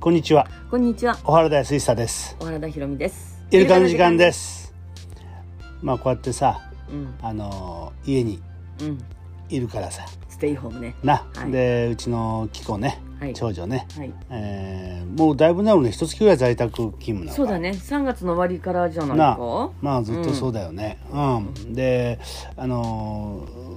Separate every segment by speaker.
Speaker 1: こんにちは。
Speaker 2: こんにちは。
Speaker 1: 小原田康久です。
Speaker 2: 小原田ひろみです。
Speaker 1: イルカの時間で。す。まあこうやってさ、
Speaker 2: うん、
Speaker 1: あのー家に
Speaker 2: うん、
Speaker 1: いるからさ、
Speaker 2: ステイホームね。
Speaker 1: な、
Speaker 2: はい
Speaker 1: でうちのキコね、
Speaker 2: はい
Speaker 1: 長女ね、
Speaker 2: はい。
Speaker 1: えーもうだいぶなるね、一月ぐらい在宅勤務なのか
Speaker 2: そうだね。3月の終わりからじゃない
Speaker 1: な
Speaker 2: か。
Speaker 1: まあずっとそうだよね。うん。で、あのー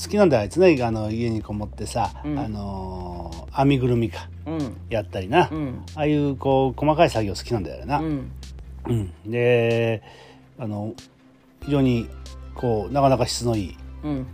Speaker 1: 好きなんだよあいつね、あの家にこもってさ、
Speaker 2: うん
Speaker 1: あのー編みぐるみか
Speaker 2: うん、
Speaker 1: やったりな、
Speaker 2: うん、
Speaker 1: ああいうこう細かい作業好きなんだよな。
Speaker 2: うん、
Speaker 1: うん、であの非常にこうなかなか質のいい
Speaker 2: うん、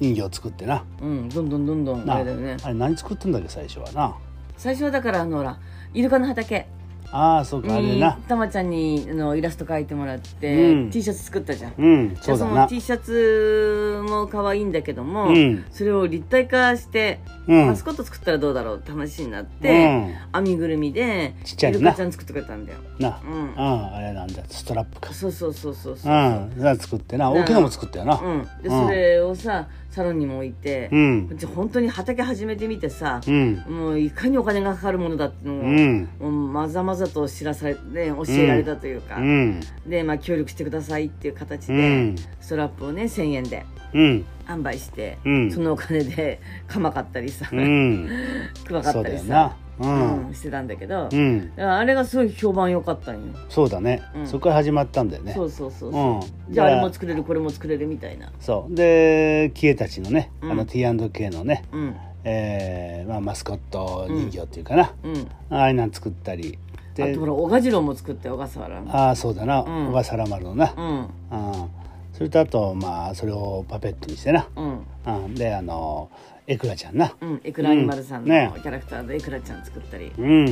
Speaker 1: 人形を作ってな。
Speaker 2: うん、どんどんどんどん
Speaker 1: な
Speaker 2: あれだよね。
Speaker 1: あれ何作ってんだっけ最初はな。
Speaker 2: 最初はだからあのほらイルカの畑
Speaker 1: ああそうかあれでな。
Speaker 2: にたまちゃんにあのイラスト描いてもらって、
Speaker 1: うん。
Speaker 2: T シャツ作ったじゃん。
Speaker 1: うんそうだ
Speaker 2: での
Speaker 1: な
Speaker 2: T シャツも可愛いんだけども、
Speaker 1: うん。
Speaker 2: それを立体化して、
Speaker 1: うん。
Speaker 2: マスコット作ったらどうだろうって話になっ
Speaker 1: う
Speaker 2: て、
Speaker 1: ん。
Speaker 2: 編みぐるみで
Speaker 1: ちっちゃいのな。
Speaker 2: イルカちゃん作ってくれたんだよ。
Speaker 1: な、
Speaker 2: う
Speaker 1: うんん、あれなんだ。ストラップか。
Speaker 2: そうそうそうそうそう。
Speaker 1: う。ん。作ってな。大きいのも作ったよな。
Speaker 2: うん、で
Speaker 1: うん。
Speaker 2: それをさサロンにも置いて、
Speaker 1: うん。
Speaker 2: 本当に畑始めてみてさ、
Speaker 1: うん。
Speaker 2: もういかにお金がかかるものだってのを、
Speaker 1: うん。
Speaker 2: もうまざまざと知らされ、ね、教えられたというか、
Speaker 1: うん。
Speaker 2: で、まあ、協力してくださいっていう形で、
Speaker 1: うん。
Speaker 2: ストラップをね1000円で
Speaker 1: うん。
Speaker 2: 販売して、
Speaker 1: うん。
Speaker 2: そのお金で 鎌買ったりさ、
Speaker 1: うん。
Speaker 2: 熊買
Speaker 1: そう
Speaker 2: ったりさ
Speaker 1: うん。
Speaker 2: うんしてたんだけど、
Speaker 1: うん。
Speaker 2: あれがすごい評判良かったんよ。
Speaker 1: そうだね、
Speaker 2: うん。
Speaker 1: そこから始まったんだよね。
Speaker 2: そうそうそうそう、
Speaker 1: うん。
Speaker 2: じゃああれも作れるこれも作れるみたいな。
Speaker 1: そう。でキエたちのね、
Speaker 2: うん。
Speaker 1: あの T&K のね、
Speaker 2: うん。
Speaker 1: えーまあ、マスコット人形っていうかな、
Speaker 2: うん。
Speaker 1: ああいうの作ったり。で
Speaker 2: あとほら小賀次郎も作って小笠原の。
Speaker 1: ああそうだな、
Speaker 2: うん。
Speaker 1: 小笠原丸のな、
Speaker 2: うん。
Speaker 1: うんそれとあとまあそれをパペットにしてな、
Speaker 2: うん。
Speaker 1: うん、であのエクラちゃんな。
Speaker 2: うんエクラアニマルさんのキャラクターでエクラちゃん作ったり。
Speaker 1: うん、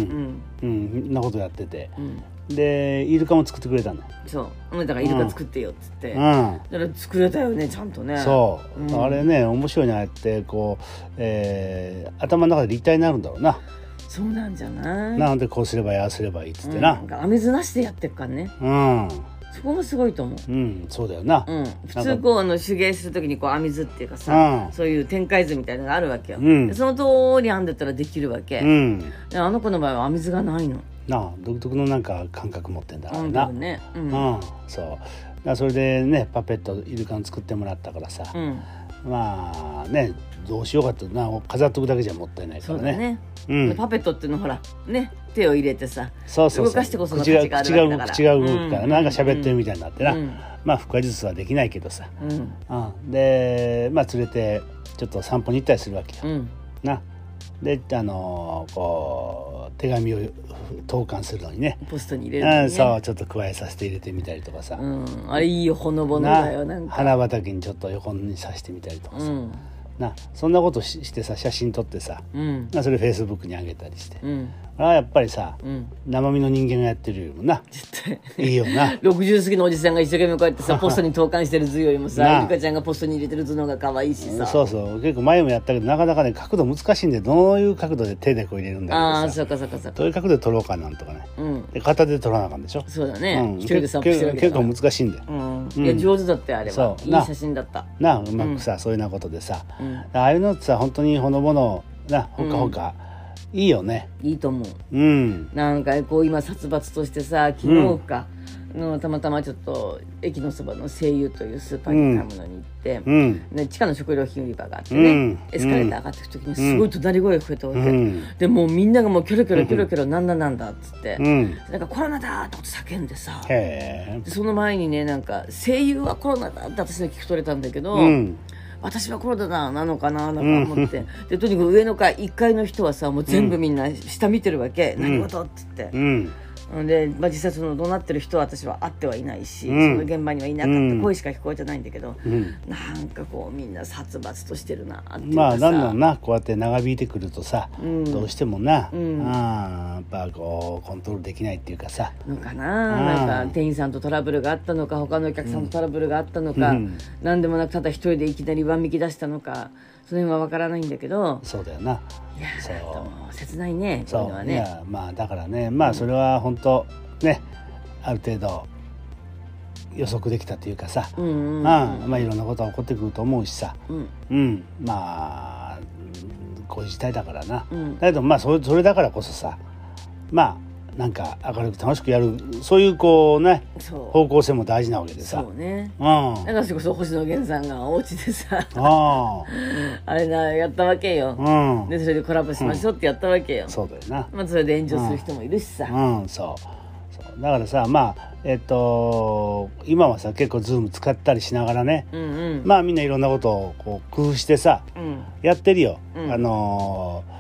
Speaker 2: う
Speaker 1: うん。なことやってて。
Speaker 2: うん。
Speaker 1: でイルカも作ってくれたんだよ、
Speaker 2: そう。うんだからイルカ作ってよっつって、
Speaker 1: う
Speaker 2: だ
Speaker 1: ん。
Speaker 2: から作れたよねちゃんとね。
Speaker 1: そう、
Speaker 2: うん。
Speaker 1: あれね面白いなってこう、えー頭の中で立体になるんだろうな、
Speaker 2: そうなんじゃない？
Speaker 1: なのでこうすればいいああすればいいっつって
Speaker 2: うん、
Speaker 1: な
Speaker 2: なんか飴ずなしでやってっからね。
Speaker 1: うん
Speaker 2: そこもすごいと思う。
Speaker 1: うん、そうだよな、
Speaker 2: うん、普通こうあの手芸するときにこう編み図っていうかさ、
Speaker 1: うん。
Speaker 2: そういう展開図みたいなのがあるわけよ、
Speaker 1: うん。
Speaker 2: でその通り編んでたらできるわけ、
Speaker 1: うん。
Speaker 2: であの子の場合は編み図がないの。
Speaker 1: なあ独特のなんか感覚持ってんだから
Speaker 2: うん
Speaker 1: な、
Speaker 2: 多分ね。う
Speaker 1: うんんそう。それでねパペットイルカン作ってもらったからさ、
Speaker 2: うん
Speaker 1: まあねどうしようかってな飾っとくだけじゃもったいないからね。
Speaker 2: そうだね、
Speaker 1: うん。
Speaker 2: でパペットっていうのほらね手を入れてさ
Speaker 1: そうそう。
Speaker 2: 動かしてこその
Speaker 1: 口が口が口が動くから、
Speaker 2: うん。
Speaker 1: なんか喋ってるみたいになってな、
Speaker 2: うん。
Speaker 1: まあ腹話術はできないけどさ、
Speaker 2: うん。
Speaker 1: うん、でまあ連れてちょっと散歩に行ったりするわけよ、
Speaker 2: うん。
Speaker 1: な。であのーこう手紙を投函するのにね。
Speaker 2: ポストに入れるのに、ね、
Speaker 1: うん、そうちょっと加えさせて入れてみたりとかさ、
Speaker 2: うん、あれいいよほのぼのだよなんか。
Speaker 1: 花畑にちょっと横にさしてみたりとかさ、
Speaker 2: うん
Speaker 1: なそんなことししてさ写真撮ってさ、
Speaker 2: うん。
Speaker 1: なそれフェイスブックに上げたりして、
Speaker 2: うん。
Speaker 1: あやっぱりさ、
Speaker 2: うん。
Speaker 1: 生身の人間がやってるよりもな
Speaker 2: 絶対。
Speaker 1: いいよな。
Speaker 2: 60過ぎのおじさんが一生懸命こうやってさ ポストに投函してる図よりもさゆかちゃんがポストに入れてる図の方が可愛いしさ。
Speaker 1: そうそう。結構前もやったけどなかなかね角度難しいんでどういう角度で手でこう入れるんだ
Speaker 2: ああ
Speaker 1: けどさ。
Speaker 2: そうかそうかそうか。
Speaker 1: どういう角度で撮ろうかなんとかね。
Speaker 2: うん。
Speaker 1: で片手で撮らなあかんでしょ、
Speaker 2: そうだ
Speaker 1: う
Speaker 2: ね
Speaker 1: ん、
Speaker 2: 一人で散歩してるわけだ
Speaker 1: 結構難しいんだよ、
Speaker 2: うん
Speaker 1: うん。
Speaker 2: いや上手だってあれは。いい写真だった。
Speaker 1: なあうまくさ、そういうようなことでさ、
Speaker 2: うん。
Speaker 1: ああいうのってさ本当にほのぼのなほかほか、いいよね。
Speaker 2: いいと思う。
Speaker 1: うん。
Speaker 2: なんかこう今殺伐としてさ昨日か、のたまたまちょっと駅のそばの西友というスーパーに買うのに行って、
Speaker 1: うん。
Speaker 2: ね、地下の食料品売り場があってね、
Speaker 1: うん。
Speaker 2: エスカレーター上がっていく時にすごい怒鳴り声が増えたわけ、
Speaker 1: うん。
Speaker 2: でもうみんながもうキョロキョロキョロキョロなんだなんだっつって、
Speaker 1: うん。
Speaker 2: なんかコロナだって叫んでさその前にねなんか声優はコロナだって私の聞き取れたんだけど、
Speaker 1: うん。
Speaker 2: 私はコロナなのかななんか思って、でとにかく上の階1階の人はさもう全部みんな下見てるわけ、何事っつって。
Speaker 1: う、ん
Speaker 2: で、まあ、実際その怒鳴ってる人は私は会ってはいないし、
Speaker 1: うん。
Speaker 2: その現場にはいなかった、
Speaker 1: うん。
Speaker 2: 声しか聞こえてないんだけど、
Speaker 1: うん。
Speaker 2: なんかこうみんな殺伐としてるなっていう
Speaker 1: まあだんだんなこうやって長引いてくるとさ、
Speaker 2: うん。
Speaker 1: どうしてもな、
Speaker 2: うん。
Speaker 1: あーやっぱこうコントロールできないっていうかさ。
Speaker 2: のかな,、
Speaker 1: うん。
Speaker 2: なんか店員さんとトラブルがあったのか他のお客さんとトラブルがあったのか、
Speaker 1: うん。
Speaker 2: 何でもなくただ一人でいきなりわめき出したのかその辺は分からないんだけど。
Speaker 1: そうだよなそう
Speaker 2: 切ないねこういうの
Speaker 1: そう、
Speaker 2: はいね
Speaker 1: やまあだからねまあそれは本当ねある程度予測できたというかさ、
Speaker 2: うんうん。うん
Speaker 1: まあいろんなことが起こってくると思うしさ。
Speaker 2: うん。
Speaker 1: うん。まあうんこういう事態だからな、
Speaker 2: うん。
Speaker 1: だけどまあそれそれだからこそさまあなんか明るく楽しくやるそういうこうね方向性も大事なわけでさ。
Speaker 2: そうね。
Speaker 1: うん。
Speaker 2: だからそれこそ星野源さんがお家でさ
Speaker 1: あ
Speaker 2: あ。れなやったわけよ、
Speaker 1: あうん。
Speaker 2: でそれでコラボしましょうってやったわけよ、
Speaker 1: そうだよな。
Speaker 2: まあそれで炎上する人もいるしさ、
Speaker 1: うんそう。そう。だからさまあえっと今はさ結構ズーム使ったりしながらね。
Speaker 2: うん、うん。
Speaker 1: まあみんないろんなことをこう工夫してさ
Speaker 2: うん。
Speaker 1: やってるよ、
Speaker 2: うん。
Speaker 1: あのー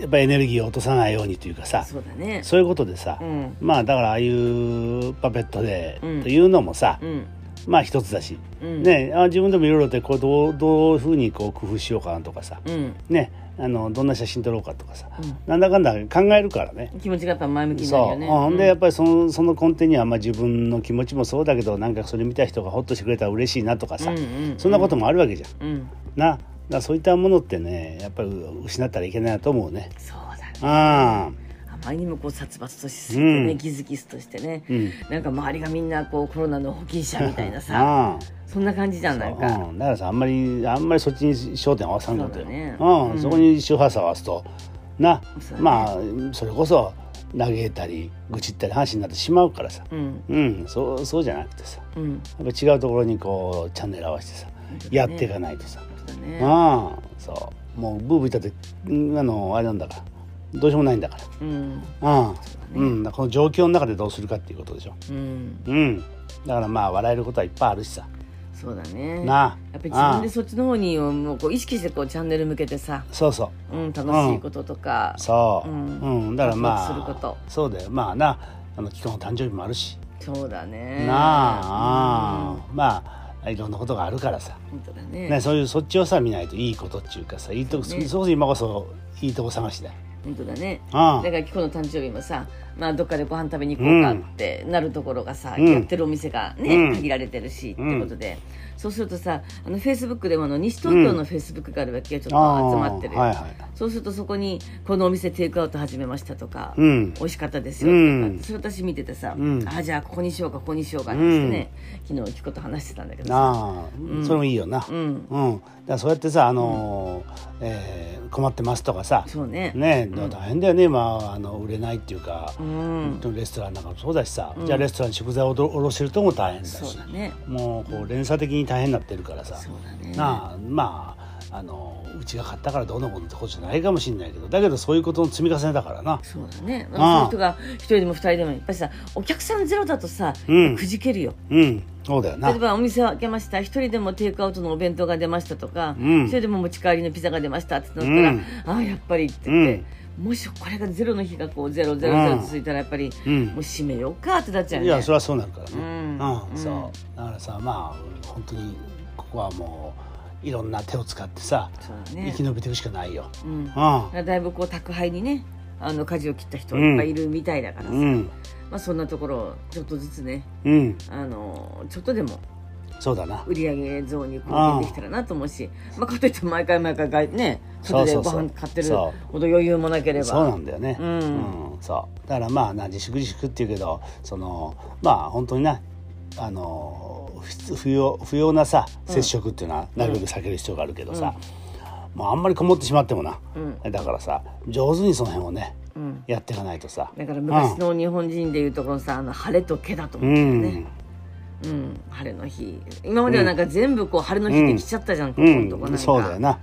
Speaker 1: やっぱエネルギーを落とさないようにというかさ
Speaker 2: そうだね。
Speaker 1: そういうことでさ、
Speaker 2: うん。
Speaker 1: まあだからああいうパペットで、
Speaker 2: うん。
Speaker 1: というのもさ、
Speaker 2: うん。
Speaker 1: まあ一つだし、
Speaker 2: うん。
Speaker 1: ねあ自分でもいろいろとこうどうどういうふうにこう工夫しようかなとかさ、
Speaker 2: うん。
Speaker 1: ねあのどんな写真撮ろうかとかさ、
Speaker 2: うん。
Speaker 1: なんだかんだ考えるからね。
Speaker 2: 気持ちがやっぱ前向きになる
Speaker 1: そう、
Speaker 2: よね
Speaker 1: うん、でやっぱりそのその根底にはまあ自分の気持ちもそうだけどなんかそれ見た人がホッとしてくれたら嬉しいなとかさ、そんなこともあるわけじゃん。なだそういったものってねやっぱり失ったらいけないなと思うね。
Speaker 2: そうだね。
Speaker 1: あ
Speaker 2: あ。まりにもこう殺伐としすぎてね、
Speaker 1: うん。
Speaker 2: ギスギスとしてね、
Speaker 1: うん。
Speaker 2: なんか周りがみんなこうコロナの保菌者みたいなさ
Speaker 1: あ
Speaker 2: そんな感じじゃんなんか、
Speaker 1: う。ん、だからさあんまりあんまりそっちに焦点合わさんことよ
Speaker 2: そうだね。
Speaker 1: うん。
Speaker 2: うん。
Speaker 1: そこに周波数合わすとな、
Speaker 2: ね。
Speaker 1: まあそれこそ嘆いたり愚痴ったり話になってしまうからさ。
Speaker 2: うん。
Speaker 1: うん。そうそうじゃなくてさ。
Speaker 2: うん。
Speaker 1: やっぱ違うところにこうチャンネル合わせてさ、やっていかないとさ、
Speaker 2: そうだね。
Speaker 1: ああ。そう。もうブーブー言ったってうんあのあれなんだから。どうしようもないんだから。
Speaker 2: うん。
Speaker 1: ああうん、この状況の中でどうするかっていうことでしょ。
Speaker 2: うん。
Speaker 1: うん。だからまあ笑えることはいっぱいあるしさ。
Speaker 2: そうだね。
Speaker 1: なあ。
Speaker 2: やっぱり自分でそっちの方にもうこう意識してこうチャンネル向けてさ、
Speaker 1: そうそう。
Speaker 2: うん、楽しいこととか、
Speaker 1: そう、
Speaker 2: う
Speaker 1: うん。んだからま
Speaker 2: ワクワクすること。
Speaker 1: あそうだよ。まあなあ。の期間の誕生日もあるし、
Speaker 2: そうだね。
Speaker 1: なあ、ああまあいろんなことがあるからさ、
Speaker 2: うん本当だね。
Speaker 1: ね、そういうそっちをさ見ないといいことっていうかさいいとこ
Speaker 2: そうね。
Speaker 1: そう今こそいいとこ探しだ。よ
Speaker 2: 本当だね。
Speaker 1: ああ
Speaker 2: だから今日の誕生日もさ、まあ、どっかでご飯食べに行こうかってなるところがさ、
Speaker 1: うん。
Speaker 2: やってるお店がね、
Speaker 1: うん。
Speaker 2: 限られてるし、
Speaker 1: うん。
Speaker 2: ってことで。そうするとさあのフェイスブックでもあの西東京のフェイスブックがあるわけよ。ちょっと集まってる、
Speaker 1: はいはい。
Speaker 2: そうするとそこにこのお店テイクアウト始めましたとか、
Speaker 1: うん。
Speaker 2: 美味しかったですよとか、
Speaker 1: うん。
Speaker 2: それ私見ててさ、
Speaker 1: うん。
Speaker 2: あじゃあここにしようかここにしようかってね、昨日キコと話してたんだけどさ。
Speaker 1: それもいいよな。
Speaker 2: うん。
Speaker 1: うん、だそうやってさ、あのーえー困ってますとかさ。
Speaker 2: そうね。
Speaker 1: ね大変だよね、まあ、あの売れないっていうか、
Speaker 2: うん。
Speaker 1: レストランなんかもそうだしさ、じゃあレストランに食材をおろしてるとも大変だし。
Speaker 2: そうだね。
Speaker 1: もうこう連鎖的に大変になってるからさ、
Speaker 2: そうだね。
Speaker 1: なあまああのうちが買ったからどうのこうのってことじゃないかもしれないけど。だけどそういうことの積み重ねだからな。
Speaker 2: そうだね、そういう人が一人でも二人でもやっぱりさお客さんゼロだとさ、
Speaker 1: うん。
Speaker 2: くじけるよ。
Speaker 1: うん。そうだよな。
Speaker 2: 例えばお店を開けました。一人でもテイクアウトのお弁当が出ましたとか
Speaker 1: うん。
Speaker 2: 一人でも持ち帰りのピザが出ましたってなったら、
Speaker 1: うん。
Speaker 2: ああやっぱりって言って、もしこれがゼロの日がこうゼロゼロゼロ続いたらやっぱり、
Speaker 1: うん。
Speaker 2: もう閉めようかってなっちゃうよね。
Speaker 1: いやそれはそうなるからね。
Speaker 2: うん。
Speaker 1: うん。そう。だからさまあ本当にここはもういろんな手を使ってさ、
Speaker 2: ね。
Speaker 1: 生き延びていくしかないよ。
Speaker 2: うん。
Speaker 1: う
Speaker 2: だいぶこう宅配にねあの舵を切った人いっぱいいるみたいだからさ、
Speaker 1: ん。うん。
Speaker 2: まあ、そんなところをちょっとずつね
Speaker 1: うん。
Speaker 2: あのちょっとでも
Speaker 1: そうだな。
Speaker 2: 売り上げ増に貢献できたらなと思うし。まあ、かといって毎回毎回がね外でご飯買ってる
Speaker 1: そ
Speaker 2: ほど余裕もなければ。
Speaker 1: そう。なんだよね、
Speaker 2: うん。
Speaker 1: そう。だからまあな自粛自粛っていうけどそのまあ本当になあの不不要不要なさ接触っていうのはなるべく避ける必要があるけどさ、まあ、あんまりこもってしまってもな、
Speaker 2: う
Speaker 1: だからさ上手にその辺をね
Speaker 2: うん、
Speaker 1: やっていかないとさ。
Speaker 2: だから昔の日本人でいうとこのさあの晴れと毛だと思
Speaker 1: う
Speaker 2: うんだよね
Speaker 1: ん、
Speaker 2: うん晴れの日。今まではなんか全部こう晴れの日で来ちゃったじゃん、こ
Speaker 1: う
Speaker 2: このとこなん
Speaker 1: ん、
Speaker 2: か
Speaker 1: そうだよな。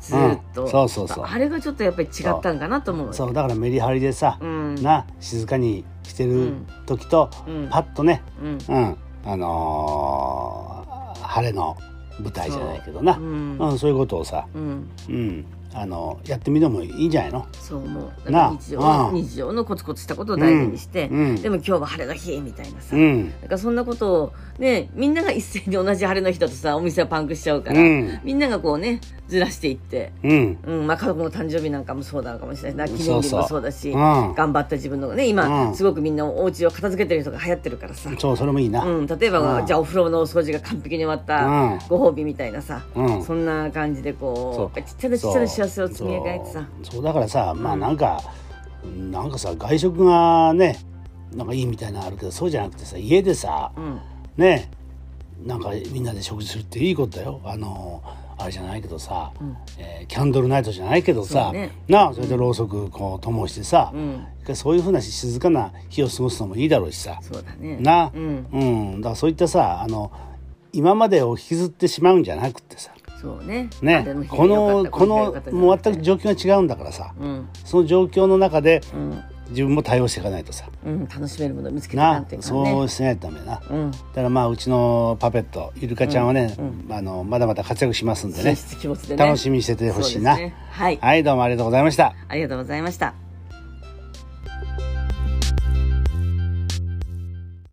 Speaker 2: ずーっと、
Speaker 1: うん。そうそうそう。
Speaker 2: あれがちょっとやっぱり違ったんかなと思う。
Speaker 1: そう。だからメリハリでさ、
Speaker 2: うん。
Speaker 1: な静かにしてる時と、
Speaker 2: うん。
Speaker 1: パッとね、
Speaker 2: うん。
Speaker 1: うん、あのー晴れの舞台じゃないけどな。
Speaker 2: そう。ん。ん
Speaker 1: そういうことをさ、
Speaker 2: うん。
Speaker 1: うん、あのやってみるのもいいんじゃないの？
Speaker 2: そう思う。日常
Speaker 1: うん。
Speaker 2: 日常のコツコツしたことを大事にして、
Speaker 1: うんうん。
Speaker 2: でも今日は晴れの日みたいなさ、
Speaker 1: うん。
Speaker 2: だからそんなことをねみんなが一斉に同じ晴れの日だとさお店はパンクしちゃうから、
Speaker 1: うん。
Speaker 2: みんながこうねずらしていって、
Speaker 1: うん。
Speaker 2: うんまあ、家族の誕生日なんかもそうなのかもしれないな記念日もそうだし頑張った自分のね今、
Speaker 1: うん。
Speaker 2: すごくみんなお家を片付けてる人が流行ってるからさ、
Speaker 1: そうそれもいいな、
Speaker 2: うん、例えば、
Speaker 1: うん。
Speaker 2: じゃあお風呂のお掃除が完璧に終わった
Speaker 1: うん。
Speaker 2: ご褒美みたいなさ、
Speaker 1: うん。
Speaker 2: そんな感じでこうちっちゃなちっちゃな幸積み上げてさ。
Speaker 1: そうそうだからさまあなんか、なんかさ外食がねなんかいいみたいなのあるけどそうじゃなくてさ家でさ、
Speaker 2: うん。
Speaker 1: ねなんかみんなで食事するっていいことだよ。あのあれじゃないけどさ、えーキャンドルナイトじゃないけどさ、
Speaker 2: ね。
Speaker 1: なあそれでろうそくこう灯してさ、
Speaker 2: ん。
Speaker 1: そういうふうな静かな日を過ごすのもいいだろうしさ、
Speaker 2: そうだね。
Speaker 1: な、
Speaker 2: うん。
Speaker 1: うん、だからそういったさあの今までを引きずってしまうんじゃなくてさ
Speaker 2: そうね。あ
Speaker 1: ねこのこのもう全く状況が違うんだからさ、
Speaker 2: うん。
Speaker 1: その状況の中で
Speaker 2: うん。
Speaker 1: 自分も対応していかないとさ、
Speaker 2: うん。楽しめるものを見つけていかね。
Speaker 1: そうしないとダメな、
Speaker 2: うん。
Speaker 1: だからまあうちのパペットイルカちゃんはね、あのまだまだ活躍しますんでね。
Speaker 2: ね。
Speaker 1: 楽しみにしててほしいな、
Speaker 2: ね。はい。
Speaker 1: はいどうもありがとうございました。
Speaker 2: ありがとうございました